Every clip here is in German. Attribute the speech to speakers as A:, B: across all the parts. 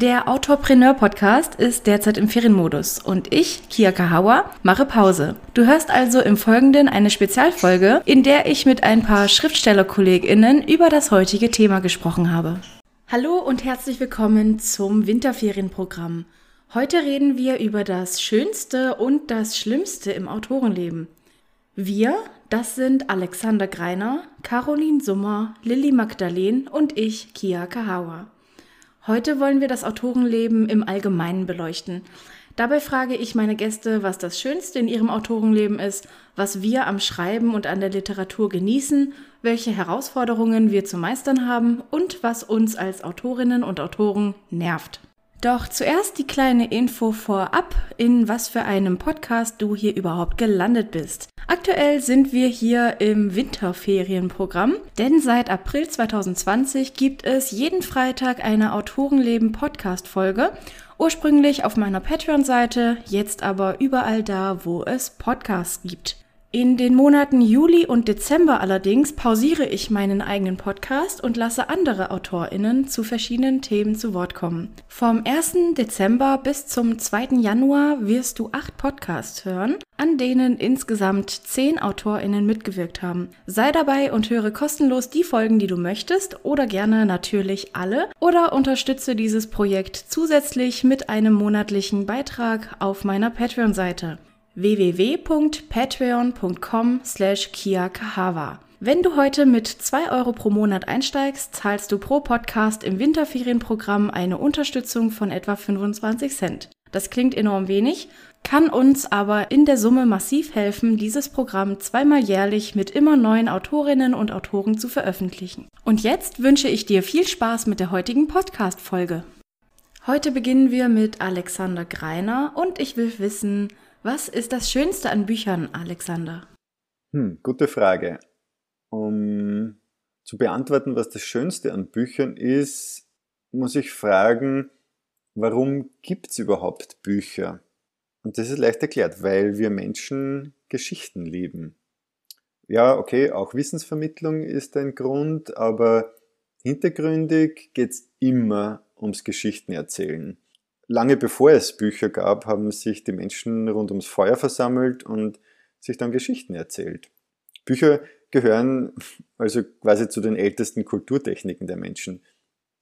A: Der Autorpreneur Podcast ist derzeit im Ferienmodus und ich, Kia Kahawa, mache Pause. Du hörst also im Folgenden eine Spezialfolge, in der ich mit ein paar Schriftstellerkolleginnen über das heutige Thema gesprochen habe. Hallo und herzlich willkommen zum Winterferienprogramm. Heute reden wir über das Schönste und das Schlimmste im Autorenleben. Wir, das sind Alexander Greiner, Caroline Summer, Lilly Magdalen und ich, Kia Kahawa. Heute wollen wir das Autorenleben im Allgemeinen beleuchten. Dabei frage ich meine Gäste, was das Schönste in ihrem Autorenleben ist, was wir am Schreiben und an der Literatur genießen, welche Herausforderungen wir zu meistern haben und was uns als Autorinnen und Autoren nervt. Doch zuerst die kleine Info vorab, in was für einem Podcast du hier überhaupt gelandet bist. Aktuell sind wir hier im Winterferienprogramm, denn seit April 2020 gibt es jeden Freitag eine Autorenleben Podcast Folge. Ursprünglich auf meiner Patreon-Seite, jetzt aber überall da, wo es Podcasts gibt. In den Monaten Juli und Dezember allerdings pausiere ich meinen eigenen Podcast und lasse andere AutorInnen zu verschiedenen Themen zu Wort kommen. Vom 1. Dezember bis zum 2. Januar wirst du acht Podcasts hören, an denen insgesamt zehn AutorInnen mitgewirkt haben. Sei dabei und höre kostenlos die Folgen, die du möchtest oder gerne natürlich alle oder unterstütze dieses Projekt zusätzlich mit einem monatlichen Beitrag auf meiner Patreon-Seite www.patreon.com slash kiakahawa. Wenn du heute mit 2 Euro pro Monat einsteigst, zahlst du pro Podcast im Winterferienprogramm eine Unterstützung von etwa 25 Cent. Das klingt enorm wenig, kann uns aber in der Summe massiv helfen, dieses Programm zweimal jährlich mit immer neuen Autorinnen und Autoren zu veröffentlichen. Und jetzt wünsche ich dir viel Spaß mit der heutigen Podcast-Folge. Heute beginnen wir mit Alexander Greiner und ich will wissen, was ist das Schönste an Büchern, Alexander?
B: Hm, gute Frage. Um zu beantworten, was das Schönste an Büchern ist, muss ich fragen, warum gibt es überhaupt Bücher? Und das ist leicht erklärt, weil wir Menschen Geschichten lieben. Ja, okay, auch Wissensvermittlung ist ein Grund, aber hintergründig geht es immer ums Geschichtenerzählen lange bevor es Bücher gab, haben sich die Menschen rund ums Feuer versammelt und sich dann Geschichten erzählt. Bücher gehören also quasi zu den ältesten Kulturtechniken der Menschen.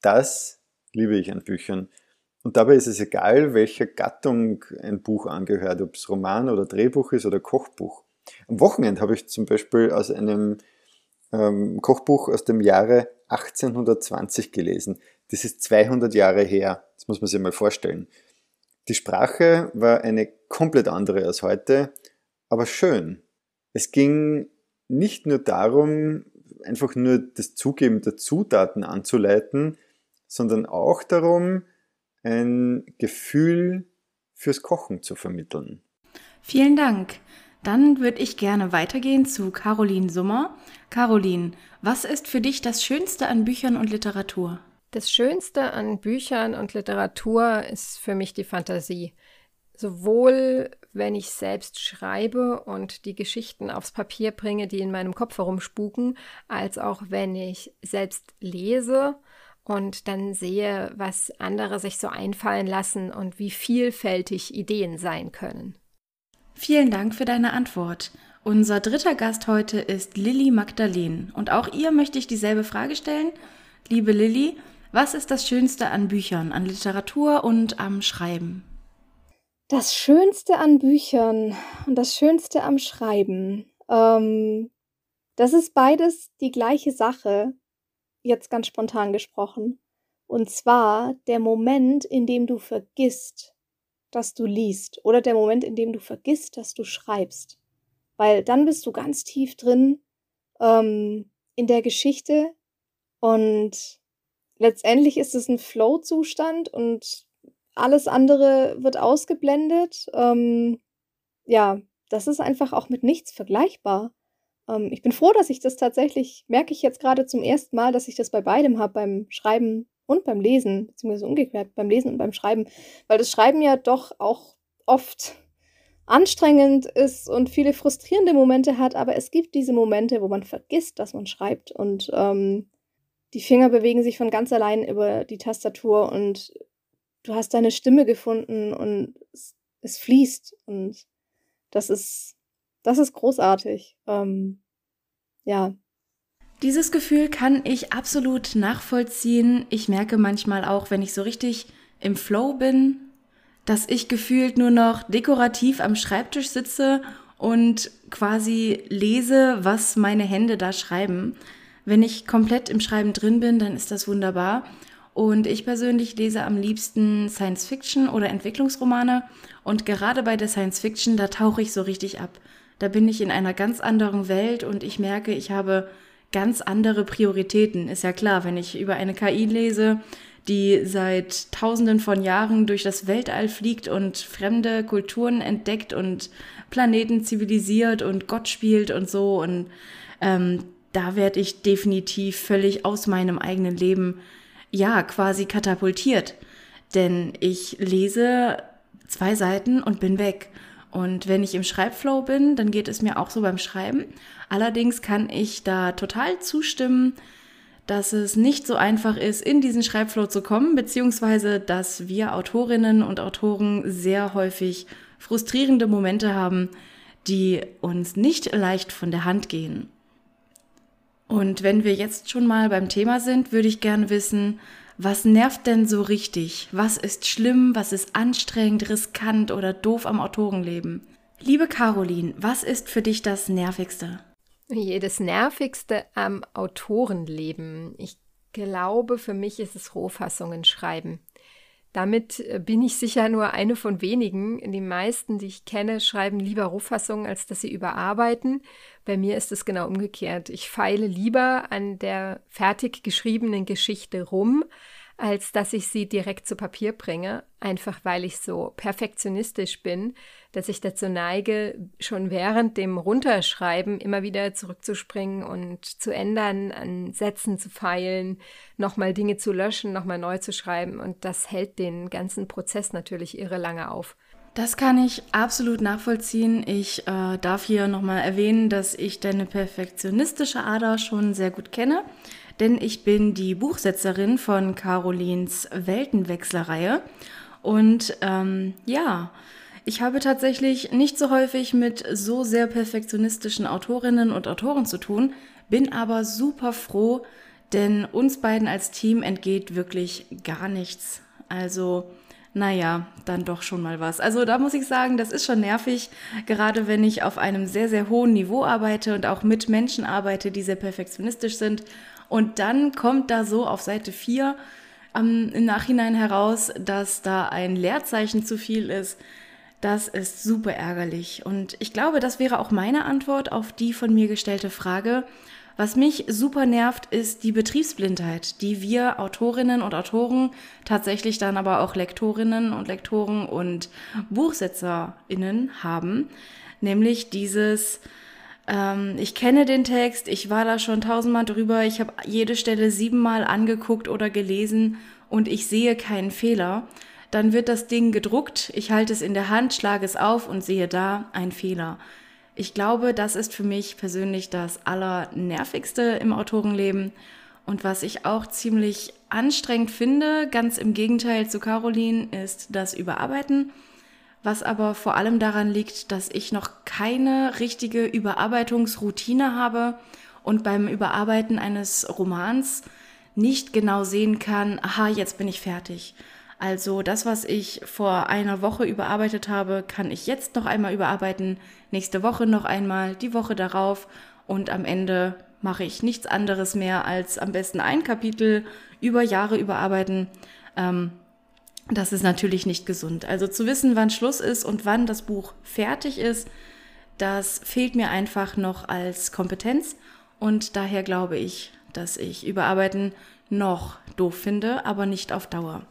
B: Das liebe ich an Büchern. Und dabei ist es egal, welcher Gattung ein Buch angehört, ob es Roman oder Drehbuch ist oder Kochbuch. Am Wochenende habe ich zum Beispiel aus einem ähm, Kochbuch aus dem Jahre 1820 gelesen. Das ist 200 Jahre her. Das muss man sich mal vorstellen. Die Sprache war eine komplett andere als heute, aber schön. Es ging nicht nur darum, einfach nur das Zugeben der Zutaten anzuleiten, sondern auch darum, ein Gefühl fürs Kochen zu vermitteln.
A: Vielen Dank. Dann würde ich gerne weitergehen zu Caroline Summer. Caroline, was ist für dich das Schönste an Büchern und Literatur?
C: Das Schönste an Büchern und Literatur ist für mich die Fantasie. Sowohl wenn ich selbst schreibe und die Geschichten aufs Papier bringe, die in meinem Kopf herumspuken, als auch wenn ich selbst lese und dann sehe, was andere sich so einfallen lassen und wie vielfältig Ideen sein können.
A: Vielen Dank für deine Antwort. Unser dritter Gast heute ist Lilly Magdalen und auch ihr möchte ich dieselbe Frage stellen. Liebe Lilly, was ist das Schönste an Büchern, an Literatur und am Schreiben?
D: Das Schönste an Büchern und das Schönste am Schreiben. Ähm, das ist beides die gleiche Sache, jetzt ganz spontan gesprochen. Und zwar der Moment, in dem du vergisst, dass du liest oder der Moment, in dem du vergisst, dass du schreibst. Weil dann bist du ganz tief drin ähm, in der Geschichte und letztendlich ist es ein Flow-Zustand und alles andere wird ausgeblendet. Ähm, ja, das ist einfach auch mit nichts vergleichbar. Ähm, ich bin froh, dass ich das tatsächlich, merke ich jetzt gerade zum ersten Mal, dass ich das bei beidem habe, beim Schreiben und beim Lesen, beziehungsweise umgekehrt, beim Lesen und beim Schreiben, weil das Schreiben ja doch auch oft anstrengend ist und viele frustrierende Momente hat, aber es gibt diese Momente, wo man vergisst, dass man schreibt und ähm, die Finger bewegen sich von ganz allein über die Tastatur und du hast deine Stimme gefunden und es, es fließt und das ist, das ist großartig. Ähm, ja.
A: Dieses Gefühl kann ich absolut nachvollziehen. Ich merke manchmal auch, wenn ich so richtig im Flow bin, dass ich gefühlt nur noch dekorativ am Schreibtisch sitze und quasi lese, was meine Hände da schreiben. Wenn ich komplett im Schreiben drin bin, dann ist das wunderbar. Und ich persönlich lese am liebsten Science Fiction oder Entwicklungsromane. Und gerade bei der Science Fiction, da tauche ich so richtig ab. Da bin ich in einer ganz anderen Welt und ich merke, ich habe ganz andere Prioritäten. Ist ja klar, wenn ich über eine KI lese, die seit tausenden von Jahren durch das Weltall fliegt und fremde Kulturen entdeckt und Planeten zivilisiert und Gott spielt und so. Und ähm, da werde ich definitiv völlig aus meinem eigenen Leben, ja, quasi katapultiert. Denn ich lese zwei Seiten und bin weg. Und wenn ich im Schreibflow bin, dann geht es mir auch so beim Schreiben. Allerdings kann ich da total zustimmen, dass es nicht so einfach ist, in diesen Schreibflow zu kommen, beziehungsweise dass wir Autorinnen und Autoren sehr häufig frustrierende Momente haben, die uns nicht leicht von der Hand gehen. Und wenn wir jetzt schon mal beim Thema sind, würde ich gerne wissen, was nervt denn so richtig? Was ist schlimm, was ist anstrengend, riskant oder doof am Autorenleben? Liebe Caroline, was ist für dich das Nervigste?
C: Jedes Nervigste am Autorenleben. Ich glaube, für mich ist es Rohfassungen schreiben. Damit äh, bin ich sicher nur eine von wenigen. Die meisten, die ich kenne, schreiben lieber Rohfassungen, als dass sie überarbeiten. Bei mir ist es genau umgekehrt. Ich feile lieber an der fertig geschriebenen Geschichte rum, als dass ich sie direkt zu Papier bringe, einfach weil ich so perfektionistisch bin, dass ich dazu neige, schon während dem Runterschreiben immer wieder zurückzuspringen und zu ändern, an Sätzen zu feilen, nochmal Dinge zu löschen, nochmal neu zu schreiben und das hält den ganzen Prozess natürlich irre lange auf.
A: Das kann ich absolut nachvollziehen. Ich äh, darf hier nochmal erwähnen, dass ich deine perfektionistische Ader schon sehr gut kenne denn ich bin die Buchsetzerin von Carolins Weltenwechslerreihe. Und ähm, ja, ich habe tatsächlich nicht so häufig mit so sehr perfektionistischen Autorinnen und Autoren zu tun, bin aber super froh, denn uns beiden als Team entgeht wirklich gar nichts. Also, naja, dann doch schon mal was. Also da muss ich sagen, das ist schon nervig, gerade wenn ich auf einem sehr, sehr hohen Niveau arbeite und auch mit Menschen arbeite, die sehr perfektionistisch sind und dann kommt da so auf Seite 4 ähm, im Nachhinein heraus, dass da ein Leerzeichen zu viel ist. Das ist super ärgerlich. Und ich glaube, das wäre auch meine Antwort auf die von mir gestellte Frage. Was mich super nervt, ist die Betriebsblindheit, die wir Autorinnen und Autoren, tatsächlich dann aber auch Lektorinnen und Lektoren und Buchsetzerinnen haben. Nämlich dieses, ähm, ich kenne den Text, ich war da schon tausendmal drüber, ich habe jede Stelle siebenmal angeguckt oder gelesen und ich sehe keinen Fehler. Dann wird das Ding gedruckt, ich halte es in der Hand, schlage es auf und sehe da einen Fehler. Ich glaube, das ist für mich persönlich das Allernervigste im Autorenleben. Und was ich auch ziemlich anstrengend finde, ganz im Gegenteil zu Caroline, ist das Überarbeiten was aber vor allem daran liegt, dass ich noch keine richtige Überarbeitungsroutine habe und beim Überarbeiten eines Romans nicht genau sehen kann, aha, jetzt bin ich fertig. Also das, was ich vor einer Woche überarbeitet habe, kann ich jetzt noch einmal überarbeiten, nächste Woche noch einmal, die Woche darauf und am Ende mache ich nichts anderes mehr als am besten ein Kapitel über Jahre überarbeiten. Ähm, das ist natürlich nicht gesund. Also zu wissen, wann Schluss ist und wann das Buch fertig ist, das fehlt mir einfach noch als Kompetenz. Und daher glaube ich, dass ich Überarbeiten noch doof finde, aber nicht auf Dauer.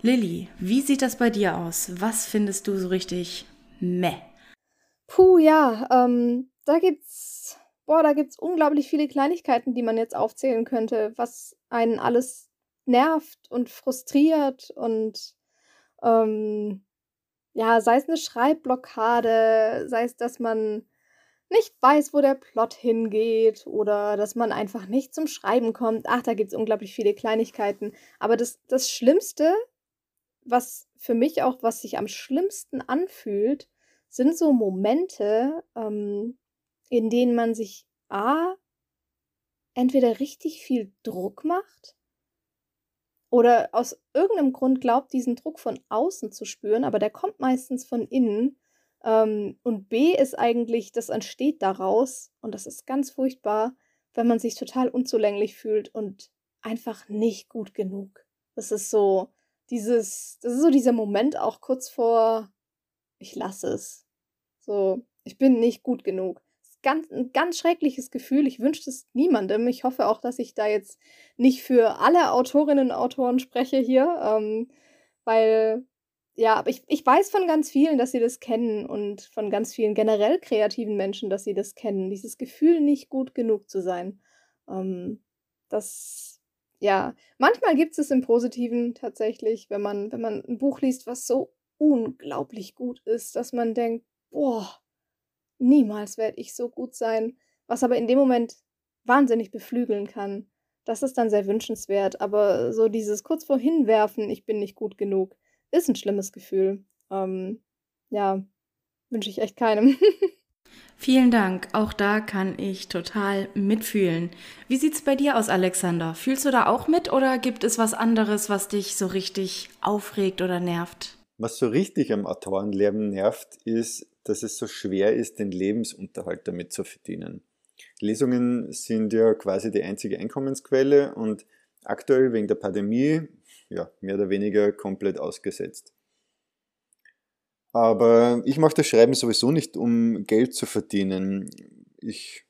A: Lilly, wie sieht das bei dir aus? Was findest du so richtig meh?
D: Puh, ja, ähm, da gibt's, boah, da gibt's unglaublich viele Kleinigkeiten, die man jetzt aufzählen könnte, was einen alles nervt und frustriert und ähm, ja, sei es eine Schreibblockade, sei es, dass man nicht weiß, wo der Plot hingeht oder dass man einfach nicht zum Schreiben kommt. Ach, da gibt es unglaublich viele Kleinigkeiten. Aber das, das Schlimmste, was für mich auch, was sich am schlimmsten anfühlt, sind so Momente, ähm, in denen man sich A, entweder richtig viel Druck macht oder aus irgendeinem Grund glaubt, diesen Druck von außen zu spüren, aber der kommt meistens von innen. Ähm, und B ist eigentlich, das entsteht daraus, und das ist ganz furchtbar, wenn man sich total unzulänglich fühlt und einfach nicht gut genug. Das ist so dieses, das ist so dieser Moment auch kurz vor, ich lasse es. So, ich bin nicht gut genug. Ganz, ein ganz schreckliches Gefühl. Ich wünsche es niemandem. Ich hoffe auch, dass ich da jetzt nicht für alle Autorinnen und Autoren spreche hier, ähm, weil ja, aber ich, ich weiß von ganz vielen, dass sie das kennen und von ganz vielen generell kreativen Menschen, dass sie das kennen. Dieses Gefühl, nicht gut genug zu sein. Ähm, das, ja, manchmal gibt es im Positiven tatsächlich, wenn man, wenn man ein Buch liest, was so unglaublich gut ist, dass man denkt, boah, niemals werde ich so gut sein. Was aber in dem Moment wahnsinnig beflügeln kann. Das ist dann sehr wünschenswert. Aber so dieses kurz vor Hinwerfen, ich bin nicht gut genug, ist ein schlimmes Gefühl. Ähm, ja, wünsche ich echt keinem.
A: Vielen Dank. Auch da kann ich total mitfühlen. Wie sieht's bei dir aus, Alexander? Fühlst du da auch mit oder gibt es was anderes, was dich so richtig aufregt oder nervt?
B: Was so richtig am Autorenleben nervt, ist, dass es so schwer ist, den Lebensunterhalt damit zu verdienen. Lesungen sind ja quasi die einzige Einkommensquelle und aktuell wegen der Pandemie ja, mehr oder weniger komplett ausgesetzt. Aber ich mache das Schreiben sowieso nicht, um Geld zu verdienen. Ich,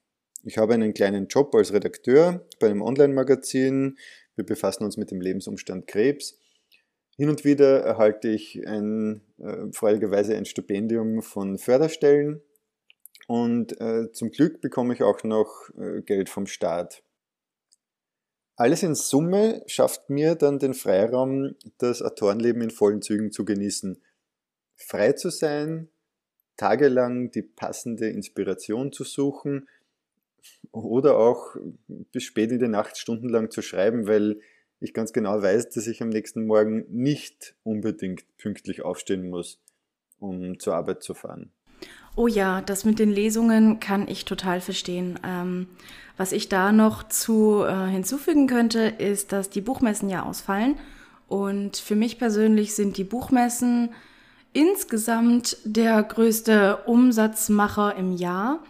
B: ich habe einen kleinen Job als Redakteur bei einem Online-Magazin. Wir befassen uns mit dem Lebensumstand Krebs. Hin und wieder erhalte ich ein, äh, freudigerweise ein Stipendium von Förderstellen und äh, zum Glück bekomme ich auch noch äh, Geld vom Staat. Alles in Summe schafft mir dann den Freiraum, das Autorenleben in vollen Zügen zu genießen. Frei zu sein, tagelang die passende Inspiration zu suchen oder auch bis spät in die Nacht stundenlang zu schreiben, weil ich ganz genau weiß, dass ich am nächsten Morgen nicht unbedingt pünktlich aufstehen muss, um zur Arbeit zu fahren.
A: Oh ja, das mit den Lesungen kann ich total verstehen. Ähm, was ich da noch zu äh, hinzufügen könnte, ist, dass die Buchmessen ja ausfallen. Und für mich persönlich sind die Buchmessen insgesamt der größte Umsatzmacher im Jahr,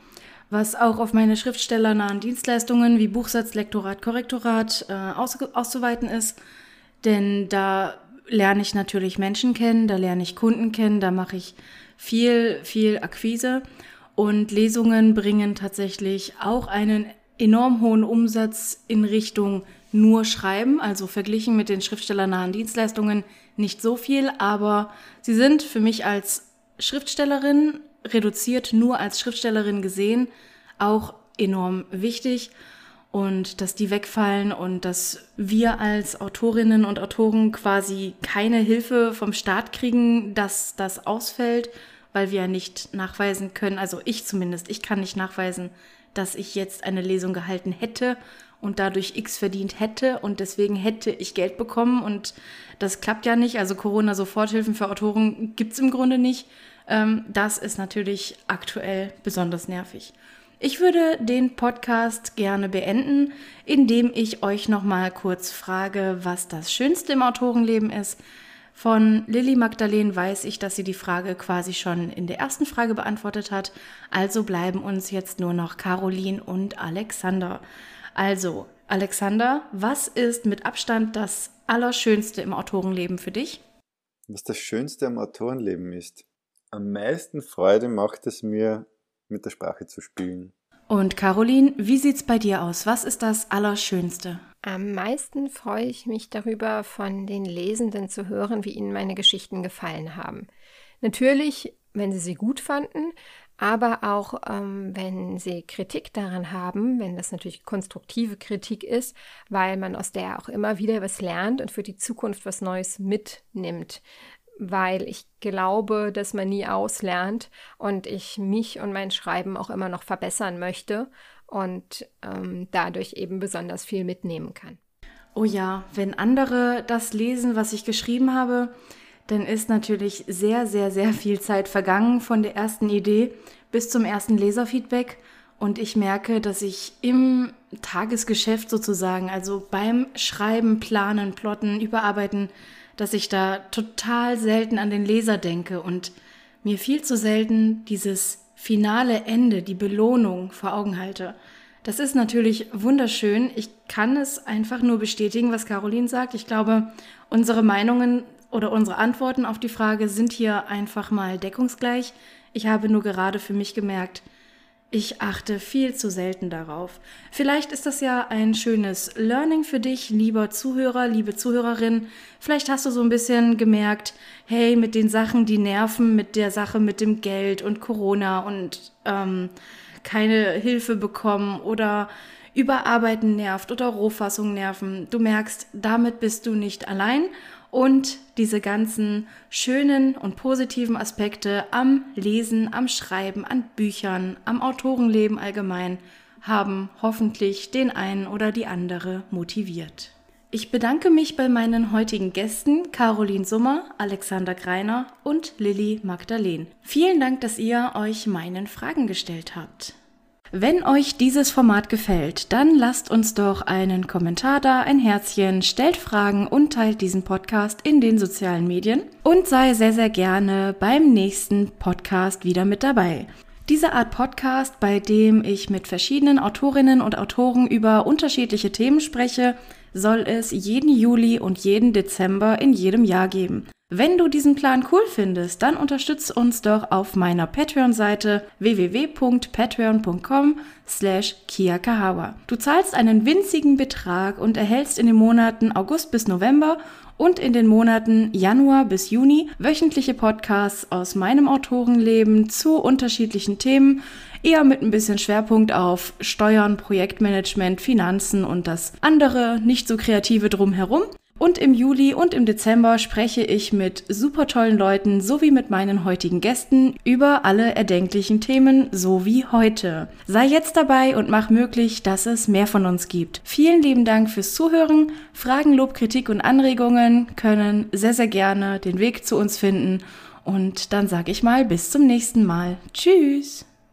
A: was auch auf meine schriftstellernahen Dienstleistungen wie Buchsatz, Lektorat, Korrektorat äh, aus, auszuweiten ist. Denn da lerne ich natürlich Menschen kennen, da lerne ich Kunden kennen, da mache ich viel, viel Akquise. Und Lesungen bringen tatsächlich auch einen enorm hohen Umsatz in Richtung nur Schreiben, also verglichen mit den schriftstellernahen Dienstleistungen nicht so viel, aber sie sind für mich als Schriftstellerin, reduziert nur als Schriftstellerin gesehen, auch enorm wichtig. Und dass die wegfallen und dass wir als Autorinnen und Autoren quasi keine Hilfe vom Staat kriegen, dass das ausfällt, weil wir nicht nachweisen können, also ich zumindest, ich kann nicht nachweisen, dass ich jetzt eine Lesung gehalten hätte und dadurch X verdient hätte und deswegen hätte ich Geld bekommen und das klappt ja nicht. Also Corona-Soforthilfen für Autoren gibt es im Grunde nicht. Ähm, das ist natürlich aktuell besonders nervig. Ich würde den Podcast gerne beenden, indem ich euch nochmal kurz frage, was das Schönste im Autorenleben ist. Von Lilly Magdalene weiß ich, dass sie die Frage quasi schon in der ersten Frage beantwortet hat. Also bleiben uns jetzt nur noch Caroline und Alexander. Also, Alexander, was ist mit Abstand das Allerschönste im Autorenleben für dich?
B: Was das Schönste am Autorenleben ist? Am meisten Freude macht es mir, mit der Sprache zu spielen.
A: Und Caroline, wie sieht's bei dir aus? Was ist das Allerschönste?
C: Am meisten freue ich mich darüber, von den Lesenden zu hören, wie ihnen meine Geschichten gefallen haben. Natürlich, wenn sie sie gut fanden, aber auch ähm, wenn sie Kritik daran haben, wenn das natürlich konstruktive Kritik ist, weil man aus der auch immer wieder was lernt und für die Zukunft was Neues mitnimmt. Weil ich glaube, dass man nie auslernt und ich mich und mein Schreiben auch immer noch verbessern möchte und ähm, dadurch eben besonders viel mitnehmen kann.
A: Oh ja, wenn andere das lesen, was ich geschrieben habe, dann ist natürlich sehr, sehr, sehr viel Zeit vergangen von der ersten Idee bis zum ersten Leserfeedback. Und ich merke, dass ich im Tagesgeschäft sozusagen, also beim Schreiben, Planen, Plotten, Überarbeiten, dass ich da total selten an den Leser denke und mir viel zu selten dieses finale Ende, die Belohnung vor Augen halte. Das ist natürlich wunderschön. Ich kann es einfach nur bestätigen, was Caroline sagt. Ich glaube, unsere Meinungen oder unsere Antworten auf die Frage sind hier einfach mal deckungsgleich. Ich habe nur gerade für mich gemerkt, ich achte viel zu selten darauf. Vielleicht ist das ja ein schönes Learning für dich, lieber Zuhörer, liebe Zuhörerin. Vielleicht hast du so ein bisschen gemerkt, hey, mit den Sachen, die nerven, mit der Sache mit dem Geld und Corona und ähm, keine Hilfe bekommen oder Überarbeiten nervt oder Rohfassung nerven. Du merkst, damit bist du nicht allein und diese ganzen schönen und positiven Aspekte am Lesen, am Schreiben, an Büchern, am Autorenleben allgemein haben hoffentlich den einen oder die andere motiviert. Ich bedanke mich bei meinen heutigen Gästen Caroline Summer, Alexander Greiner und Lilly Magdalen. Vielen Dank, dass ihr euch meinen Fragen gestellt habt. Wenn euch dieses Format gefällt, dann lasst uns doch einen Kommentar da, ein Herzchen, stellt Fragen und teilt diesen Podcast in den sozialen Medien und sei sehr, sehr gerne beim nächsten Podcast wieder mit dabei. Diese Art Podcast, bei dem ich mit verschiedenen Autorinnen und Autoren über unterschiedliche Themen spreche, soll es jeden Juli und jeden Dezember in jedem Jahr geben. Wenn du diesen Plan cool findest, dann unterstütze uns doch auf meiner Patreon-Seite www.patreon.com slash kiakahawa. Du zahlst einen winzigen Betrag und erhältst in den Monaten August bis November und in den Monaten Januar bis Juni wöchentliche Podcasts aus meinem Autorenleben zu unterschiedlichen Themen, eher mit ein bisschen Schwerpunkt auf Steuern, Projektmanagement, Finanzen und das andere nicht so kreative drumherum. Und im Juli und im Dezember spreche ich mit super tollen Leuten sowie mit meinen heutigen Gästen über alle erdenklichen Themen, so wie heute. Sei jetzt dabei und mach möglich, dass es mehr von uns gibt. Vielen lieben Dank fürs Zuhören. Fragen, Lob, Kritik und Anregungen können sehr, sehr gerne den Weg zu uns finden. Und dann sage ich mal bis zum nächsten Mal. Tschüss!